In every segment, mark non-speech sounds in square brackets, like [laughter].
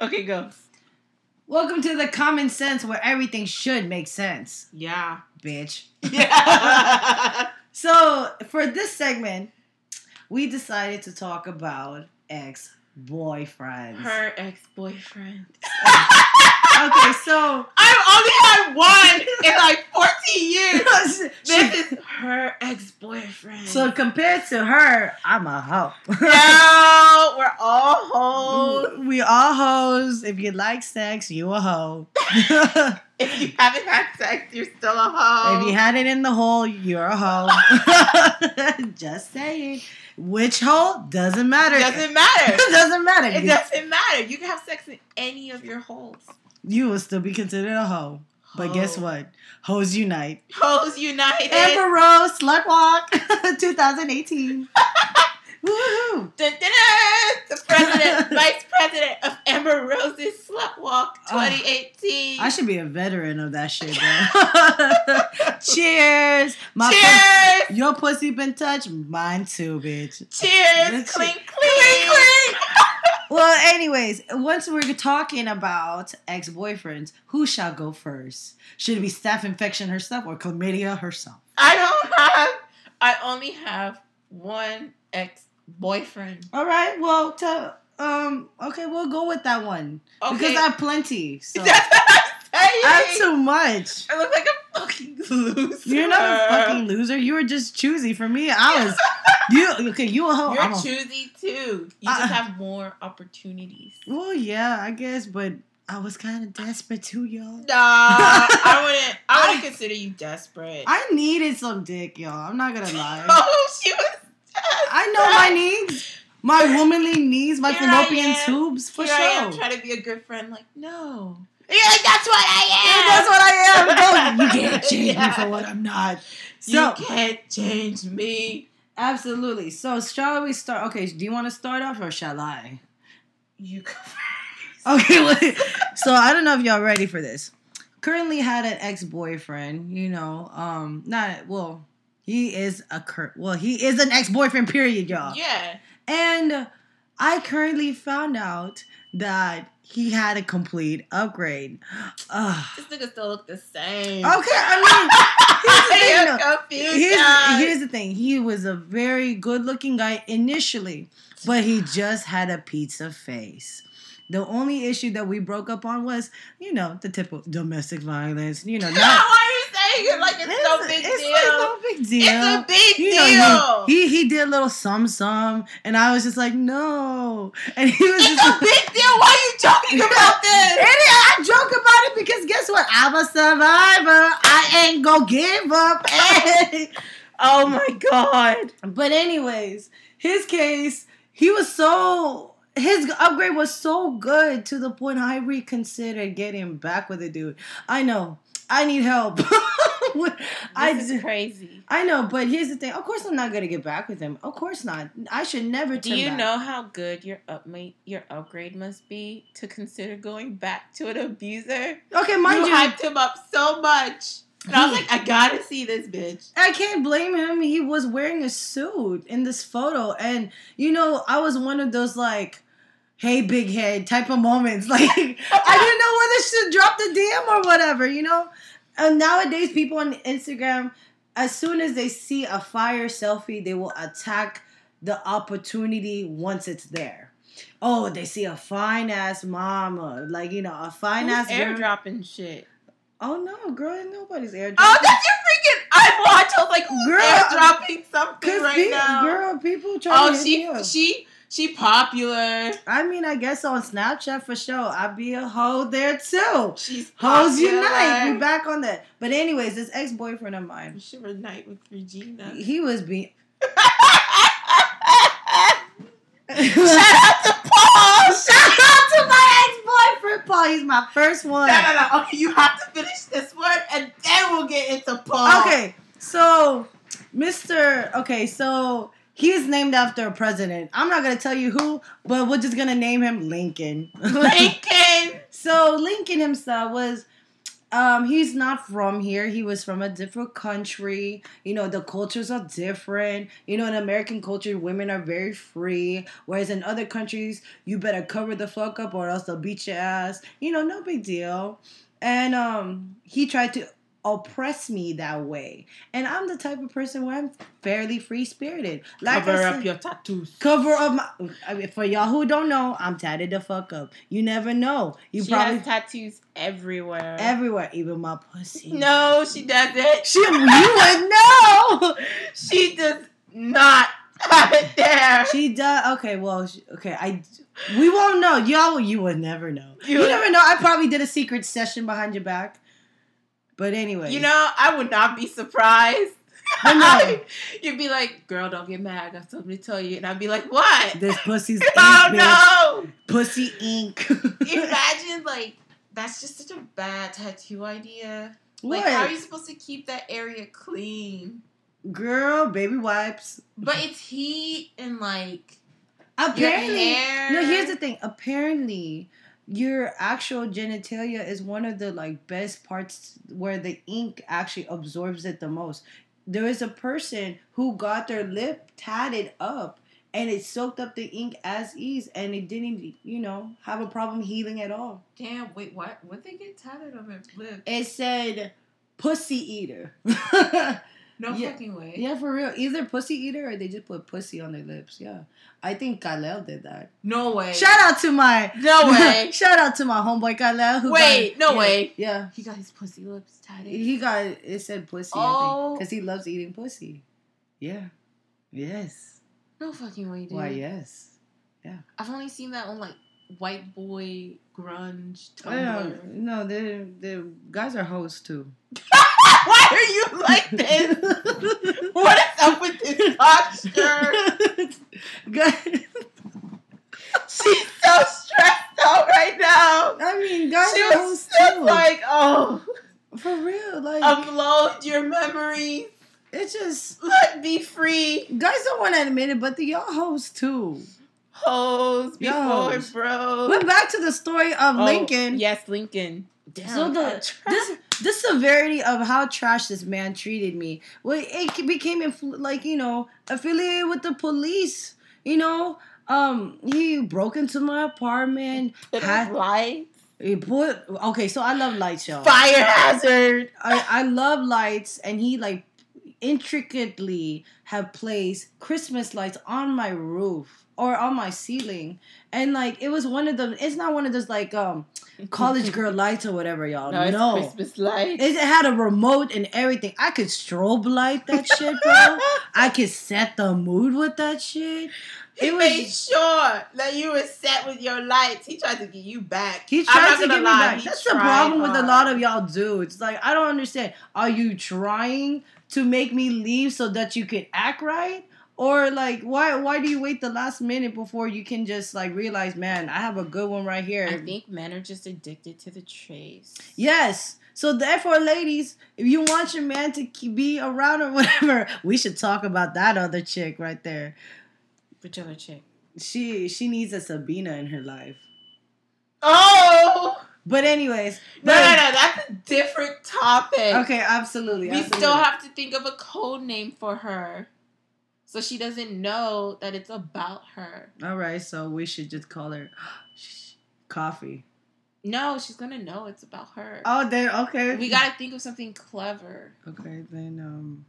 Okay, go. Welcome to the common sense where everything should make sense, Yeah. bitch. Yeah. [laughs] So, for this segment, we decided to talk about ex boyfriends. Her ex-boyfriend. [laughs] Okay, so. [laughs] I've only had one in like 14 years. [laughs] This is her ex-boyfriend. so, compared to her, I'm a hoe. no, [laughs] we're all hoes. we all hoes. If you like sex, you a hoe. If you haven't had sex, you're still a hoe. If you had it in the hole, you're a hoe. Just saying. Which hole doesn't matter. doesn't matter. Doesn't matter. It doesn't matter. You can have sex in any of your holes. You will still be considered a hoe. But guess what? Hoes unite. Hoes United. Amber Rose Slut Walk [laughs] 2018. [laughs] Woohoo! Dun, dun, dun. The president, [laughs] vice president of Amber Rose's Slut Walk Oh. 2018. I should be a veteran of that shit, bro. Cheers! My Cheers! pussy- your pussy been touched? Mine too, bitch. Cheers! Let's- Clink, clink. Well, anyways, once we're talking about ex boyfriends, who shall go first? Should it be staph infection herself or chlamydia herself? I don't have. I only have one ex boyfriend. All right, well, tell, um, okay, we'll go with that one Okay. because I have plenty. So [laughs] That's what I'm saying. I have too much. I look like a fucking loser. You're not a fucking loser. You were just choosy for me. I was [laughs] you. Okay, you a hoe. You're I'm a- choosy too. You Uh, just have more opportunities. well, yeah, I guess, but I was kind of desperate too, y'all. Nah, I wouldn't. I [laughs] wouldn't I- consider you desperate. I needed some dick, y'all. I'm not gonna [laughs] lie. oh, she was. I know my needs, my womanly needs, my Here fallopian tubes for Here I am sure. trying to be a good friend. Like, no. You're like, that's what I Yeah, am. that's what I am. Don't- [laughs] you can't change me for what I'm not. You can't change me. absolutely. So shall we start? Okay, do you want to start off or shall I? You. Okay, [laughs] wait. so I don't know if y'all ready for this. Currently had an ex boyfriend. You know, um, not well. He is a cur. Well, he is an ex boyfriend. Period, y'all. Yeah. And I currently found out that he had a complete upgrade. Ugh. This nigga still look the same. Okay, I mean, here's the [laughs] thing, You're though. confused. Here's, here's the thing. He was a very good looking guy initially, but he just had a pizza face. The only issue that we broke up on was, you know, the typical domestic violence. You know, [laughs] not. Saying it like it's, no big it's deal? like no big deal. It's a big you deal. know, he, he he did a little sum sum, and I was just like, no, and he was it's just a big deal. Why are you joking [laughs] about this? And I joke about it because guess what? I'm a survivor. I ain't gonna give up. [laughs] oh my god. but anyways, his case, he was so his upgrade was so good to the point I reconsidered getting back with the dude. I know. I need help. [laughs] [laughs] I This d- is crazy. I know, but here's the thing. Of course, I'm not gonna get back with him. Of course not. I should never. Do you back. know how good your upmate your upgrade must be to consider going back to an abuser? Okay, mind you you, hyped him up so much. And I was like, I gotta see this bitch. I can't blame him. He was wearing a suit in this photo. And, you know, I was one of those, like, hey, big head type of moments. [laughs] Like, I didn't know whether to drop the DM or whatever, you know? And nowadays, people on Instagram, as soon as they see a fire selfie, they will attack the opportunity once it's there. Oh, they see a fine ass mama, like you know, a fine Who's ass girl. airdropping shit. Oh no, girl, nobody's airdropping. Oh, that's your freaking eyeball. I was like, Girl, airdropping something right pe- now? girl, people trying oh, to hit she up. she she popular. I mean, I guess on Snapchat for sure, I'd be a hoe there too. She's Hoes unite. We back on that. But anyways, this ex boyfriend of mine, should unite with Regina. he was being. [laughs] [laughs] Shout out to Paul. Shout out to my ex boyfriend Paul. He's my first one. No, no, no. Okay, you have to finish this one, and then we'll get into Paul. Okay, so Mr. Okay, so he's named after a president. I'm not gonna tell you who, but we're just gonna name him Lincoln. [laughs] Lincoln. So Lincoln himself was Um, he's not from here. He was from a different country. You know, the cultures are different. You know, in American culture, women are very free, whereas in other countries, you better cover the fuck up or else they'll beat your ass. You know, no big deal. And um, he tried to oppress me that way. And I'm the type of person where I'm fairly free spirited. Like Cover I up your tattoos. cover up my. I mean, for y'all who don't know, I'm tatted the fuck up. You never know. You she probably has tattoos everywhere. everywhere, even my pussy. no, she doesn't. [laughs] She, you would know. She does not have it there. She does. Okay, well, she- okay. I we won't know. Y'all, you would never know. You, You- never know. I probably did a secret session behind your back. But anyway, You know, I would not be surprised. I. [laughs] You'd be like, girl, don't get mad. I got something to tell you. And I'd be like, what? this pussy's [laughs] ink, oh, no. Pussy ink. [laughs] Imagine, like, that's just such a bad tattoo idea. Like, what, how are you supposed to keep that area clean? girl? Baby wipes. But it's heat and, like, Apparently, your hair. no. Here's the thing. Apparently, your actual genitalia is one of the like best parts where the ink actually absorbs it the most. There is a person who got their lip tatted up and it soaked up the ink as ease and it didn't, you know, have a problem healing at all. Damn, wait, what? What they get tatted on their lip? It said pussy eater. [laughs] No Yeah. fucking way. yeah, for real. Either pussy eater or they just put pussy on their lips. Yeah. I think Khalil did that. No way. Shout out to my No [laughs] way. Shout out to my homeboy Khalil. Who Wait, got, no yeah, way. Yeah. He got his pussy lips tatted. He got it said pussy, Oh. Because he loves eating pussy. Yeah. Yes. no fucking way, dude. Why yes. Yeah. I've only seen that on like white boy grunge Oh, yeah. No, the the guys are hoes too. [laughs] [laughs] Why are you like this? [laughs] what is up with this posture? [laughs] Guys- She's so stressed out right now. I mean, guys She hoes just too. like, oh, For real, like upload your memories. it's just Let me free. guys don't want to admit it, but the y'all hoes too. Hoes before Yos. bro. But back to the story of Oh, Lincoln. Yes, Lincoln. Damn, So the this the severity of how trash this man treated me, well, it became influ- like you know affiliated with the police. You know, um, he broke into my apartment. Had- lights. He put okay, so I love lights, y'all. Fire hazard. I I love lights, and he like intricately have placed Christmas lights on my roof or on my ceiling, and like it was one of them. It's not one of those like um [laughs] college girl lights or whatever, y'all. No, No, it's Christmas lights. It had a remote and everything. I could strobe light that shit, bro. [laughs] I could set the mood with that shit. He It was- made sure that you were set with your lights. He tried to get you back. He tried to get me lie, back. he That's the problem with a lot of y'all dudes. Like, I don't understand. Are you trying to make me leave so that you can act right? Or like why why do you wait the last minute before you can just like realize, man, I have a good one right here. I think men are just addicted to the chase. Yes. So therefore, ladies, if you want your man to be around or [laughs] whatever, we should talk about that other chick right there. Which other chick? She she needs a Sabina in her life. Oh But anyways, no, no, no! That's a different topic. Okay, absolutely. We absolutely. still have to think of a code name for her, so she doesn't know that it's about her. All right, so we should just call her [gasps] coffee. No, she's gonna know it's about her. Oh, then okay. We gotta think of something clever. Okay, then um.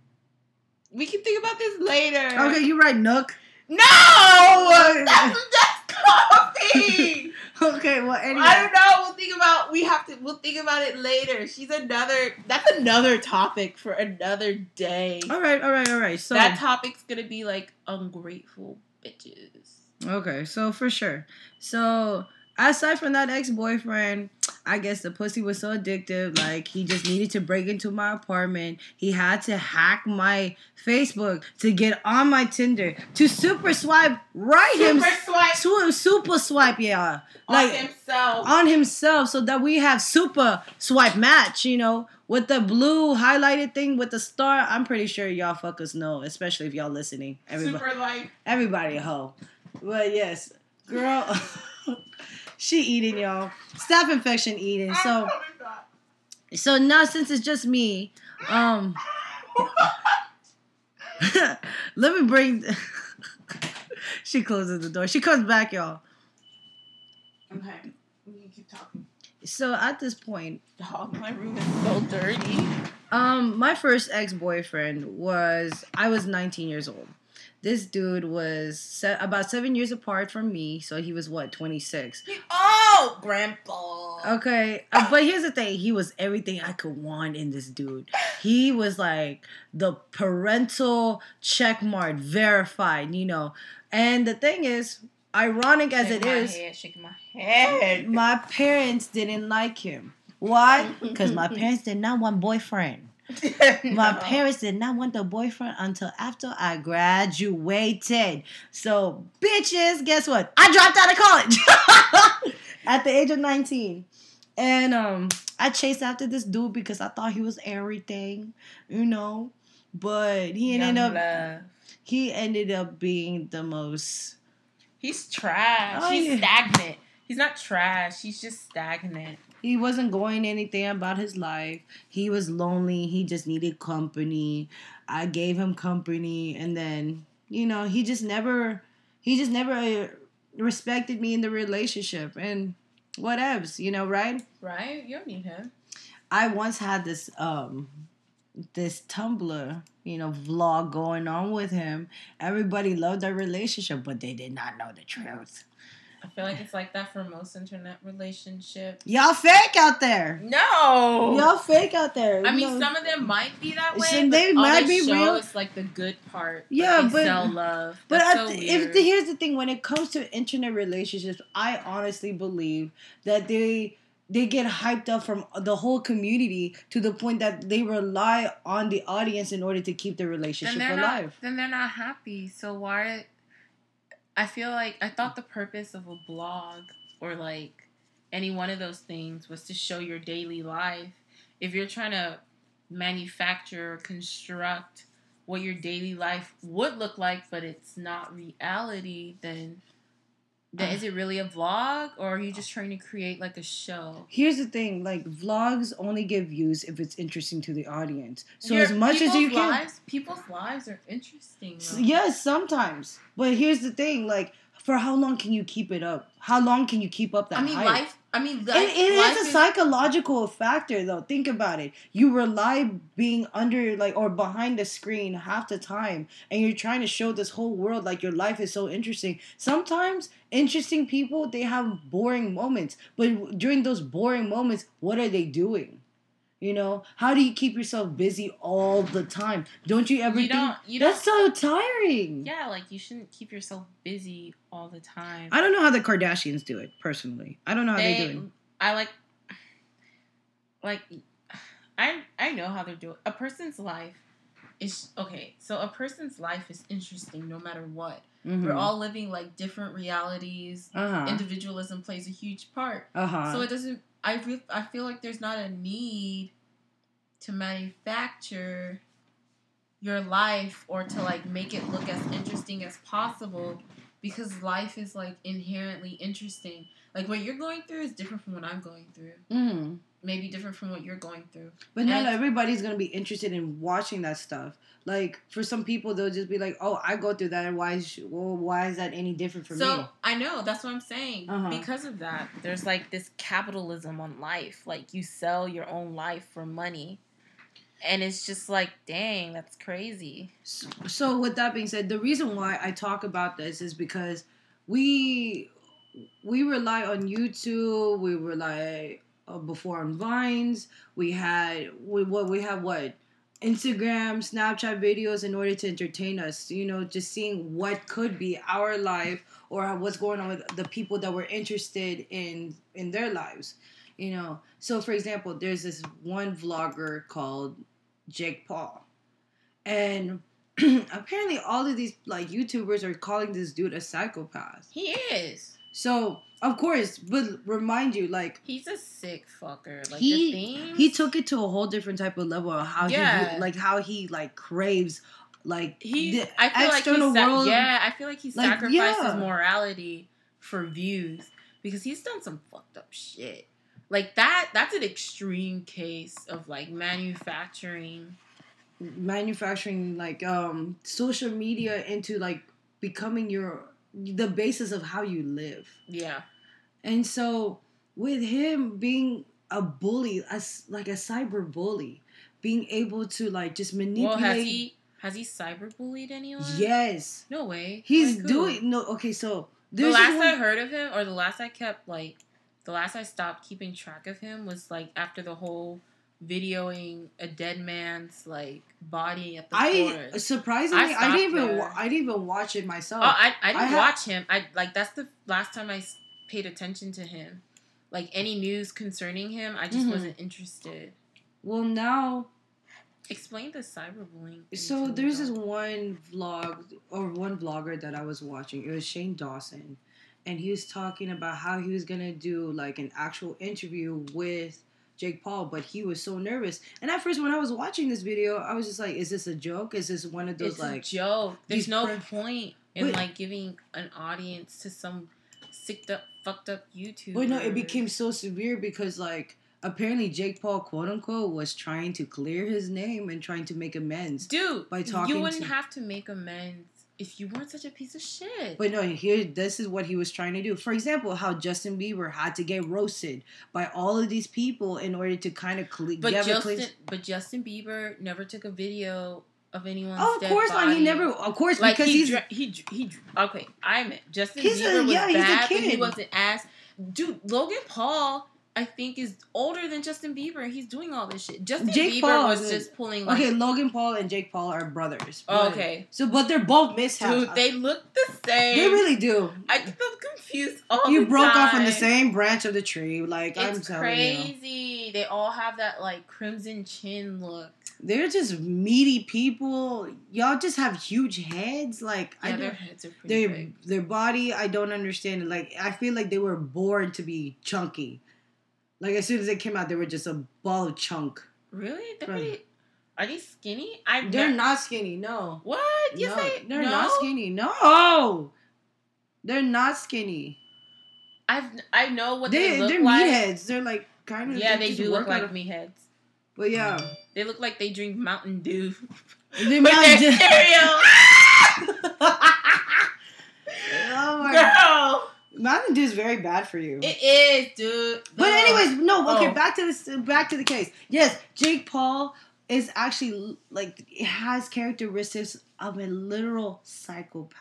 We can think about this later. Okay, you right, Nook. No, [laughs] that's, that's coffee. [laughs] Okay, well anyway. I don't know. Think about. We have to. We'll think about it later. She's another. That's another topic for another day. All right, all right, all right. So that topic's gonna be like ungrateful bitches. okay, so for sure. So aside from that ex-boyfriend, I guess the pussy was so addictive. Like he just needed to break into my apartment. He had to hack my Facebook to get on my Tinder to super swipe right him. Super swipe Su- super swipe, yeah. on Like himself. on himself so that we have super swipe match, you know, with the blue highlighted thing with the star. I'm pretty sure y'all fuckers know, especially if y'all listening. Everybody, Super like. everybody a hoe. But yes, girl, [laughs] she eating y'all. Staph infection eating. So so now since it's just me, um, [laughs] let me bring. [laughs] she closes the door. She comes back, y'all. Okay. You keep talking. So at this point, Dog, my room is so dirty. um, my first ex boyfriend was I was 19 years old. This dude was se- about seven years apart from me, so he was what 26. Oh, grandpa. Okay, uh, but here's the thing: he was everything I could want in this dude. He was like the parental check mark, verified, you know. And the thing is, ironic as it Shaking is, head, shaking my head. my parents didn't like him. Why? Because my parents did not want boyfriend. [laughs] My parents did not want the boyfriend until after I graduated. So, bitches, guess what? I dropped out of college [laughs] at the age of 19. And um I chased after this dude because I thought he was everything, you know. But he ended Young up love. he ended up being the most He's trash. Oh, He's yeah. stagnant. He's not trash. He's just stagnant. He wasn't going anything about his life. He was lonely. He just needed company. I gave him company, and then you know he just never, he just never uh, respected me in the relationship, and whatevs, you know, right? Right? You don't need him. I once had this um this Tumblr, you know, vlog going on with him. Everybody loved our relationship, but they did not know the truth. I feel like it's like that for most internet relationships. Y'all fake out there. No. Y'all fake out there. I mean, No. some of them might be that way. Some they might they be real. It's like the good part. Yeah, but- sell love. But That's I so th- weird. if the, here's the thing, when it comes to internet relationships, I honestly believe that they they get hyped up from the whole community to the point that they rely on the audience in order to keep the relationship they're alive. not. Then they're not happy. So why? I feel like I thought the purpose of a blog or like any one of those things was to show your daily life. If you're trying to manufacture or construct what your daily life would look like, but it's not reality, then is it really a vlog or are you just trying to create like a show? Here's the thing, like vlogs only get views if it's interesting to the audience. So Your- as much as you people's can lives, people's lives are interesting. Though. Yes, sometimes. But here's the thing, like for how long can you keep it up? How long can you keep up that I mean, hype? life. I mean, It, life, it life is a psychological factor though. Think about it. You rely being under like or behind the screen half the time and you're trying to show this whole world like your life is so interesting. Sometimes interesting people they have boring moments, but during those boring moments, what are they doing? You know, how do you keep yourself busy all the time? Don't you ever You think don't. You that's don't. so tiring? Yeah, like you shouldn't keep yourself busy all the time. I don't know how the Kardashians do it personally. I don't know how they, They- do it. I like, like, I I know how they're doing. A person's life is okay. So a person's life is interesting no matter what. We're all living like different realities. uh huh. Individualism plays a huge part. Uh huh. So it doesn't. I I feel like there's not a need to manufacture your life or to like make it look as interesting as possible because life is like inherently interesting. Like what you're going through is different from what I'm going through. hmm Maybe different from what you're going through. But not And- everybody's gonna be interested in watching that stuff. Like for some people, they'll just be like, "Oh, I go through that. and Why? Is, well, why is that any different for so me?" So I know that's what I'm saying. Uh-huh. Because of that, there's like this capitalism on life. Like you sell your own life for money, and it's just like, dang, that's crazy. So, so with that being said, the reason why I talk about this is because we we rely on YouTube. We rely uh, before on Vines. We had we what we have what Instagram, Snapchat videos in order to entertain us. You know, just seeing what could be our life or what's going on with the people that we're interested in in their lives. You know, so for example, there's this one vlogger called Jake Paul, and [clears throat] apparently all of these like YouTubers are calling this dude a psychopath. He is. So of course, but remind you, like He's a sick fucker. Like He- he took it to a whole different type of level of how Yeah. he like how he like craves like he. I feel like external he sa- world. Yeah, I feel like he Like, sacrifices yeah. morality for views because he's done some fucked up shit. Like that that's an extreme case of like manufacturing manufacturing like um social media into like becoming your the basis of how you live. Yeah. And so with him being a bully, as like a cyber bully, being able to like just manipulate. Well, has he has he cyberbullied anyone? Yes. No way. He's Like doing no. Okay, so The last this I heard of him, or the last I kept like, the last I stopped keeping track of him was like after the whole videoing a dead man's like body at the I forest. surprisingly, I I, didn't even there. I didn't even watch it myself. Oh, I, I didn't I ha- watch him. I like that's the last time I paid attention to him. Like any news concerning him, I just Mhm. wasn't interested. well, now Explain the cyberbullying. So there's this one vlog or one vlogger that I was watching. It was Shane Dawson, and he was talking about how he was gonna do like an actual interview with Jake Paul, but he was so nervous. And at first, when I was watching this video, I was just like, "Is this a joke? Is this one of those It's like?" a joke. There's no pre- point in Wait. like giving an audience to some sicked up, fucked up YouTube. But no, it became so severe because like apparently Jake Paul, quote unquote, was trying to clear his name and trying to make amends. dude. by talking you wouldn't to- have to make amends if you weren't such a piece of shit. But no, here this is what he was trying to do. For example, how Justin Bieber had to get roasted by all of these people in order to kind of cle- But Justin, but Justin Bieber never took a video of anyone. Oh, of course not. He never. Of course, Like because he, he's dra- he, he, okay. I meant Justin He's a- Bieber was yeah, he's a bad, but he wasn't as dude. Logan Paul, I think, is older than Justin Bieber. He's doing all this shit. Justin Jake Bieber Paul was is- just pulling. Like, okay. Logan Paul and Jake Paul are brothers. Oh, okay, So, but they're both mishaps. dude, they look the same. They really do. I get them confused all You the broke off from the same branch of the tree. Like I'm It's telling you, crazy. They all have that like crimson chin look. they're just meaty people. Y'all just have huge heads. Like I Yeah, their heads are pretty Their big. their body, I don't understand it. Like I feel like they were born to be chunky. Like as soon as they came out, they were just a ball of chunk. Really? They're Right. pretty, are they skinny? I They're not skinny. No. What? Yes, no, they, they're no? not skinny. No, they're not skinny. I've I know what They they, look they're like. meatheads. They're like kind of Yeah, they do look like meatheads. But yeah, They look like they drink Mountain Dew they're with their [laughs] cereal. [laughs] oh my god, Girl, Mountain Dew is very bad for you. it is, dude. But Ugh. anyways, no. Okay, Oh. back to this. Back to the case. Yes, Jake Paul is actually like has characteristics of a literal psychopath.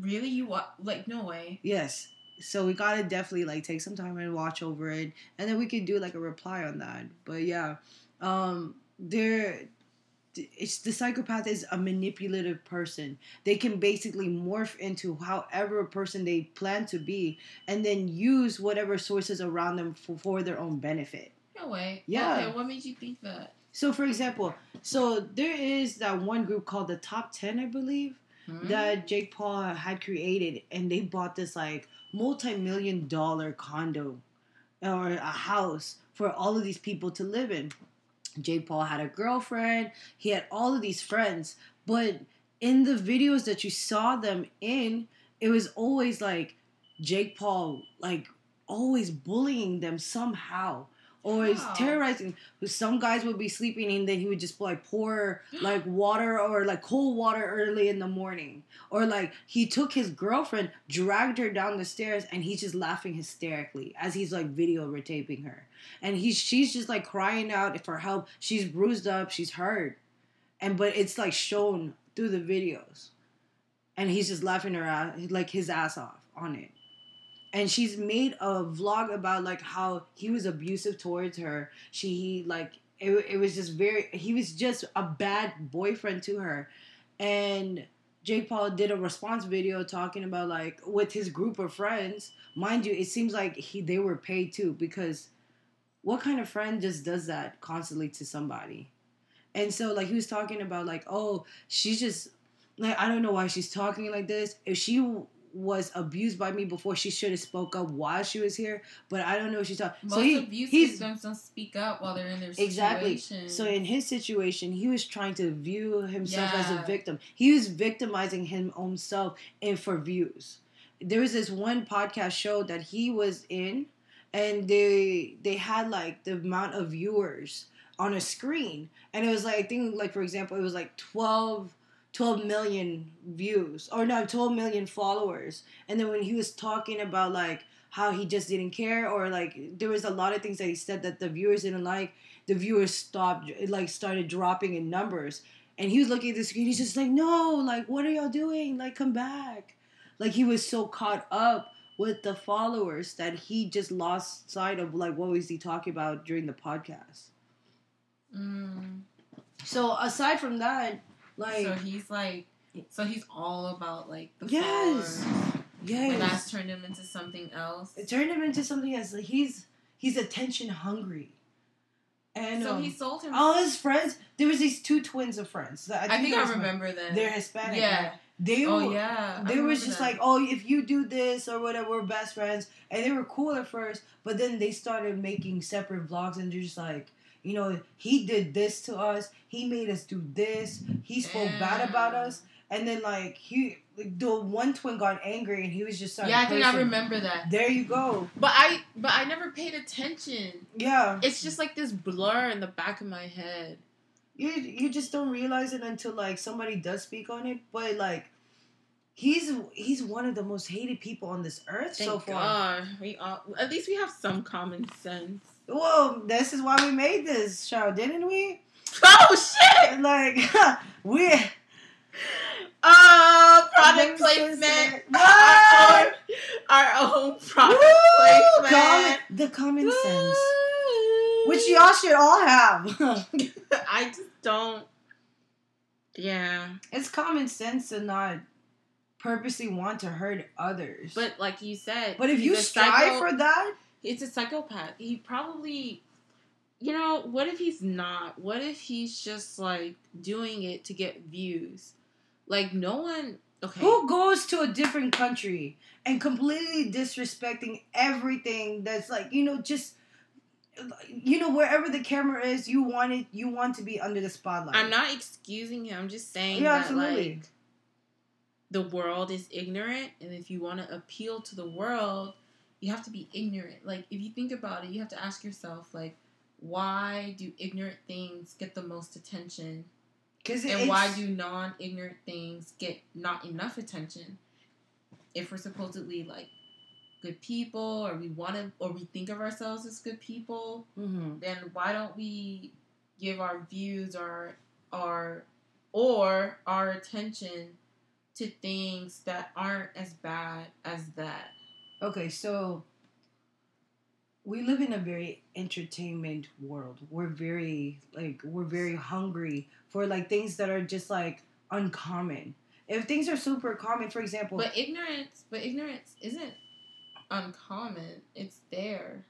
really, you wa- like no way. Yes. So we gotta definitely like take some time and watch over it, and then we could do like a reply on that. But yeah, um, there, it's the psychopath is a manipulative person. They can basically morph into however person they plan to be, and then use whatever sources around them for, for their own benefit. No way. Yeah. Okay, what made you think that? So, for example, so there is that one group called the Top Ten, I believe, Hmm? that Jake Paul had created, and they bought this like multi-million dollar condo or a house for all of these people to live in. Jake Paul had a girlfriend, he had all of these friends, but in the videos that you saw them in, it was always like Jake Paul like always bullying them somehow. Or is terrorizing. Some guys would be sleeping and then he would just like pour like water or like cold water early in the morning. Or like he took his girlfriend, dragged her down the stairs, and he's just laughing hysterically as he's like video retaping her. And he's she's just like crying out for help. She's bruised up, she's hurt. And but it's like shown through the videos. And he's just laughing her ass like his ass off on it. And she's made a vlog about like how he was abusive towards her. She he, like it, it was just very he was just a bad boyfriend to her. And Jake Paul did a response video talking about like with his group of friends. Mind you, it seems like he they were paid too because what kind of friend just does that constantly to somebody? And so like he was talking about like oh she's just like I don't know why she's talking like this. If she was abused by me before, she should have spoke up while she was here. But I don't know if she's talking. Most So he, abuse victims don't speak up while they're in their Exactly. situation. So in his situation, he was trying to view himself as a victim. He was victimizing him own self and for views. There was this one podcast show that he was in, and they they had like the amount of viewers on a screen, and it was like I think like for example, it was like 12, 12 million views or no, twelve million followers, and then when he was talking about like how he just didn't care or like there was a lot of things that he said that the viewers didn't like the viewers stopped like started dropping in numbers. And he was looking at the screen he's just like no like what are y'all doing? Like come back. Like he was so caught up with the followers that he just lost sight of like what was he talking about during the podcast. Mm. so aside from that like so he's like, so he's all about like the Yes. followers. yes And that's turned him into something else. it turned him into something else like he's he's attention hungry and so um, he sold him. all his friends there was these two twins of friends that I think I there's, like, remember them. they're hispanic Yeah. right? they Oh were yeah. I they were just that. like, oh, if you do this or whatever, we're best friends. And they were cool at first, but then they started making separate vlogs and they're just like, you know, he did this to us. He made us do this. He spoke bad about us. And then like he, like, the one twin got angry and he was just. Yeah, I think I remember that. There you go. But I but I never paid attention. Yeah, It's just like this blur in the back of my head. you you just don't realize it until like somebody does speak on it. But like, he's he's one of the most hated people on this earth Thank so far. God. We all, at least we have some common sense. Well, this is why we made this show, didn't we? Oh shit! [laughs] Like [laughs] we Uh, product placement. [laughs] Our our own product Woo! placement. common, the common sense, which y'all should all have. I just don't. Yeah, it's common sense to not purposely want to hurt others. but like you said, but if you strive psycho- for that, it's a psychopath. He probably, you know, what if he's not? What if he's just like doing it to get views? Like no one. Okay. who goes to a different country and completely disrespecting everything that's like you know just you know wherever the camera is, you want it. You want to be under the spotlight. I'm not excusing him. I'm just saying Yeah, that absolutely. like the world is ignorant, and if you want to appeal to the world, you have to be ignorant. Like if you think about it, you have to ask yourself like, why do ignorant things get the most attention, Because and why do non-ignorant things get not enough attention? If we're supposedly like good people, or we want to, or we think of ourselves as good people, hmm then why don't we give our views or our or our attention to things that aren't as bad as that? Okay, so we live in a very entertainment world. We're very like we're very hungry for like things that are just like uncommon. If things are super common, for example, But ignorance, but ignorance isn't uncommon. It's there.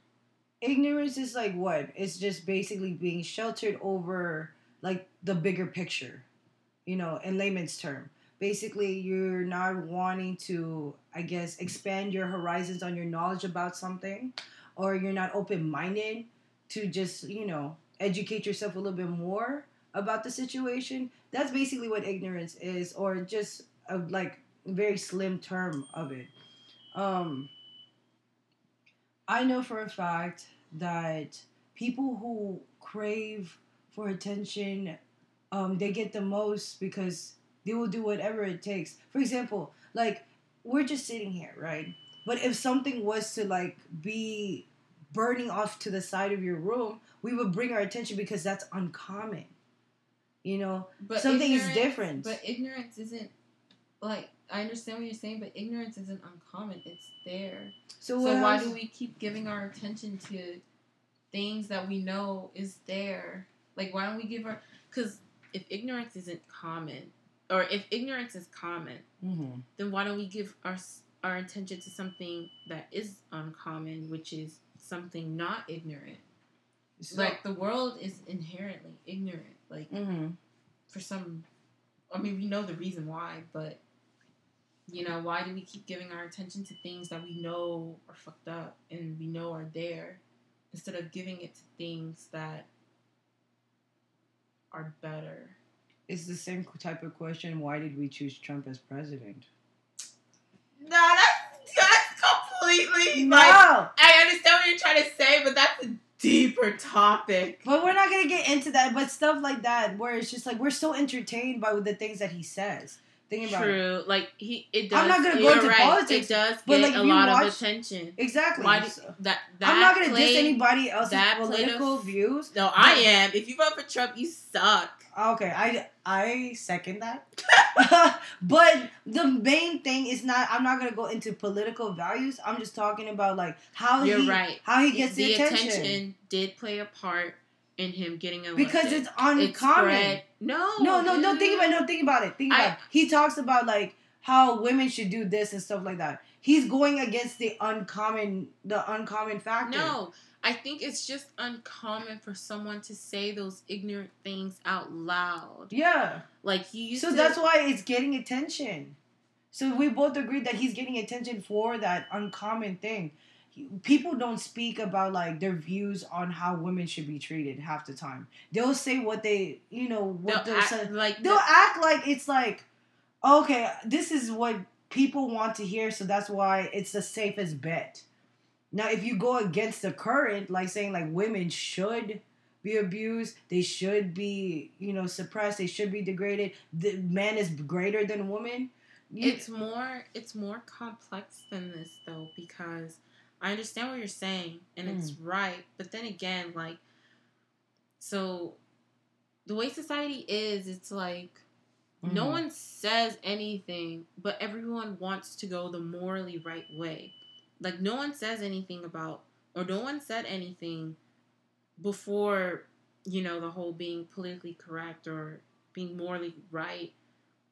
ignorance is like what? It's just basically being sheltered over like the bigger picture. You know, in layman's term. Basically, you're not wanting to, I guess, expand your horizons on your knowledge about something, or you're not open minded to just, you know, educate yourself a little bit more about the situation. That's basically what ignorance is, or just a like very slim term of it. Um, I know for a fact that people who crave for attention, um, they get the most because they will do whatever it takes. For example, like we're just sitting here, right? But if something was to like be burning off to the side of your room, we would bring our attention because that's uncommon. You know, But Something is different. But ignorance isn't like I understand what you're saying, but ignorance isn't uncommon. It's there. so, So why do we keep giving our attention to things that we know is there? Like why don't we give our because if ignorance isn't common, or if ignorance is common, Mhm. then why don't we give our our attention to something that is uncommon, which is something not ignorant? So- like the world is inherently ignorant. Like Mhm. for some, I mean, we know the reason why, but you know, why do we keep giving our attention to things that we know are fucked up and we know are there, instead of giving it to things that are better? It's the same type of question. Why did we choose Trump as president? No, that's that's completely. No. Like, I understand what you're trying to say, but that's a deeper topic. But we're not gonna get into that. But stuff like that, where it's just like we're so entertained by the things that he says. Thinking about it. True. Like he, it does. I'm not gonna go into right. politics, It does but, get like, a lot watch- of attention. exactly. Why So- that? That I'm not gonna played- diss anybody else's that played a- political views. No, I am. If you vote for Trump, you suck. Okay, I I second that. [laughs] but the main thing is not. I'm not gonna go into political values. I'm just talking about like how You're he right. how he gets the, the attention. did play a part in him getting elected. because it's It uncommon. spread- No, No, no, no. Think about it. No, think about it. Think about I- it. He talks about like how women should do this and stuff like that. He's going against the uncommon, the uncommon factor. No, I think it's just uncommon for someone to say those ignorant things out loud. Yeah. Like he used So to. that's why it's getting attention. So we both agreed that he's getting attention for that uncommon thing. People don't speak about like their views on how women should be treated half the time. They'll say what they, you know, what they'll they'll say. like They'll the- act like it's like, okay, this is what people want to hear, so that's why it's the safest bet. Now, if you go against the current, like saying like women should be abused, they should be, you know, suppressed, they should be degraded. The man is greater than woman. you- It's more it's more complex than this though because I understand what you're saying and it's Hmm. right, but then again like so the way society is it's like no Mhm. one says anything but everyone wants to go the morally right way. Like no one says anything about or no one said anything before you know the whole being politically correct or being morally right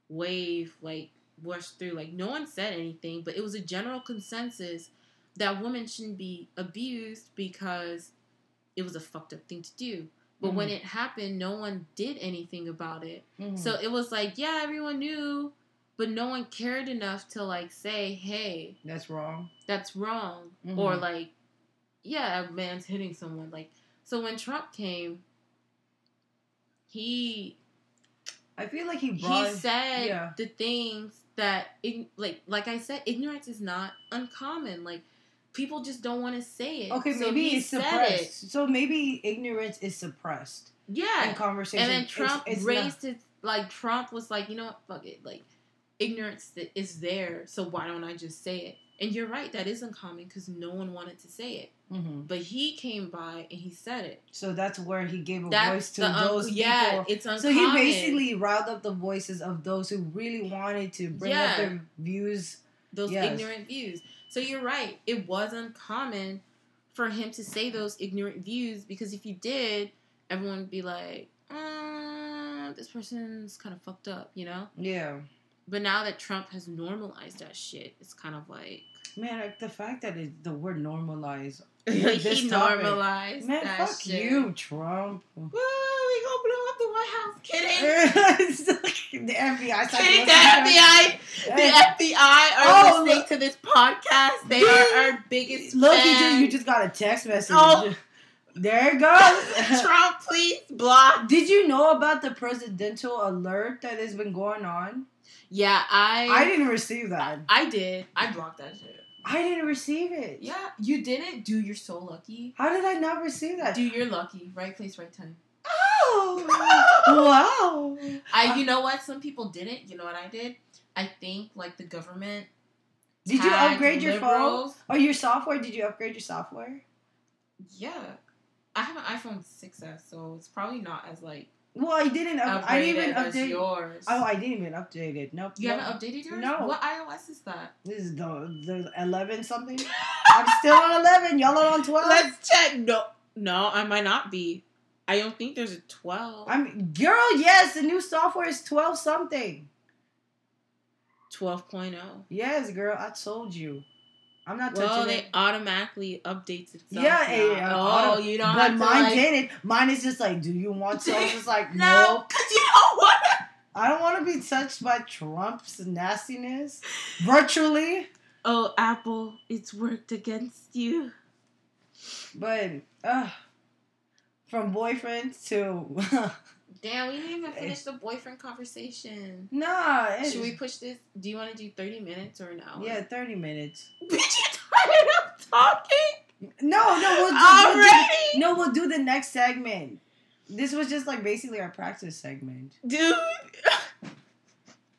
wave like rushed through like no one said anything but it was a general consensus that woman shouldn't be abused because it was a fucked up thing to do but when Mhm. it happened no one did anything about it Mhm. so it was like yeah everyone knew but no one cared enough to like say hey that's wrong. that's wrong Mhm. or like yeah a man's hitting someone like so when trump came he I feel like he brought. he said yeah. the things that like like I said, ignorance is not uncommon. Like people just don't want to say it. Okay, So maybe it's suppressed. So maybe ignorance is suppressed Yeah, in conversation. and then Trump it's not- raised it. Like Trump was like, you know what, fuck it. Like ignorance th- is there, so why don't I just say it? And you're right, that is uncommon because no one wanted to say it. Mhm. But he came by and he said it. So that's where he gave a That's voice to un- those yeah, people. it's uncommon. So he basically riled up the voices of those who really wanted to bring Yeah. up their views. those Yes. ignorant views. So you're right. It was uncommon for him to say those ignorant views because if you did, everyone would be like, uh, this person's kind of fucked up, you know? Yeah. But now that Trump has normalized that shit, it's kind of like Man, like the fact that it, the word normalized. [laughs] he this topic. normalized Man, that fuck shit. you, Trump. Woo, we gonna blow the House. Kidding. [laughs] the FBI. Kidding. The FBI. The FBI are Oh, listening look. to this podcast. They are our biggest Look, you just you just got a text message. Oh. There it goes. [laughs] Trump, please block. Did you know about the presidential alert that has been going on? Yeah, I I didn't receive that. I did. I blocked that shit. I didn't receive it. Yeah, you didn't. Do you're so lucky. How did I not receive that? Do you're lucky. Right place, right time. [laughs] Wow. I. You know what? Some people didn't. You know what I did? I think like the government. Did you upgrade your phone? Or your software? Did you upgrade your software? Yeah, I have an iPhone 6s, so it's probably not as like Well, I didn't. Up- I didn't even update. yours. Oh, I didn't even update it. Nope. you nope. haven't updated yours? No. What iOS is that? This is the the eleven something. I'm still on eleven. Y'all are on twelve. [laughs] Let's check. No, no, I might not be. I don't think there's a 12. I'm girl. Yes, the new software is twelve something. 12.0. Yes, girl. I told you. I'm not touching Well, it. automatically updates itself. Yeah, yeah, Oh, auto- you don't but have to mine like, didn't. Mine is just like, do you want to? I was just like, [laughs] no. No, because you don't want I don't want to be touched by Trump's nastiness virtually. Oh, Apple, it's worked against you. But uh, from boyfriend to [laughs] Damn, we didn't even finish the boyfriend conversation. nah. It's, Should we push this? Do you want to do 30 minutes or an hour? Yeah, thirty minutes. [laughs] Bitch, you I'm talking No, no, we'll do, already. we'll do, no, we'll do the next segment. This was just like basically our practice segment. Dude. [laughs]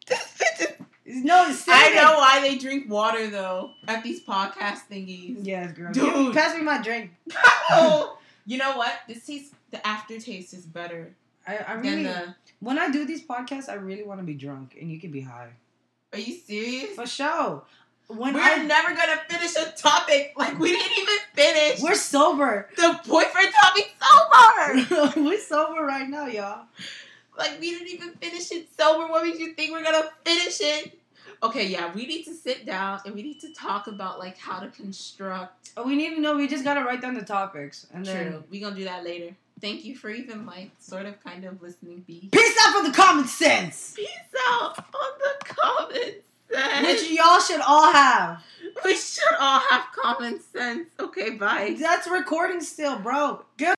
This bitch is- No, I know why they drink water though at these podcast thingies. Yes, girl. Dude. Pass me my drink. oh, you know what? This tastes. The aftertaste is better I, I really the. when I do these podcasts, I really want to be drunk, and you can be high Are you serious? for sure. When We're I never gonna finish a topic. Like we didn't even finish we're sober, the boyfriend topic sober. [laughs] we're sober right now, y'all. like we didn't even finish it sober. What makes you think we're gonna finish it? Okay, yeah, we need to sit down and we need to talk about like how to construct. Oh, We need to know. We just gotta write down the topics, and then True, we gonna do that later. Thank you for even like sort of kind of listening. B. peace out for the common sense, Peace out on the comments. which y'all should all have. we should all have common sense. Okay, bye. That's recording still, bro. Good.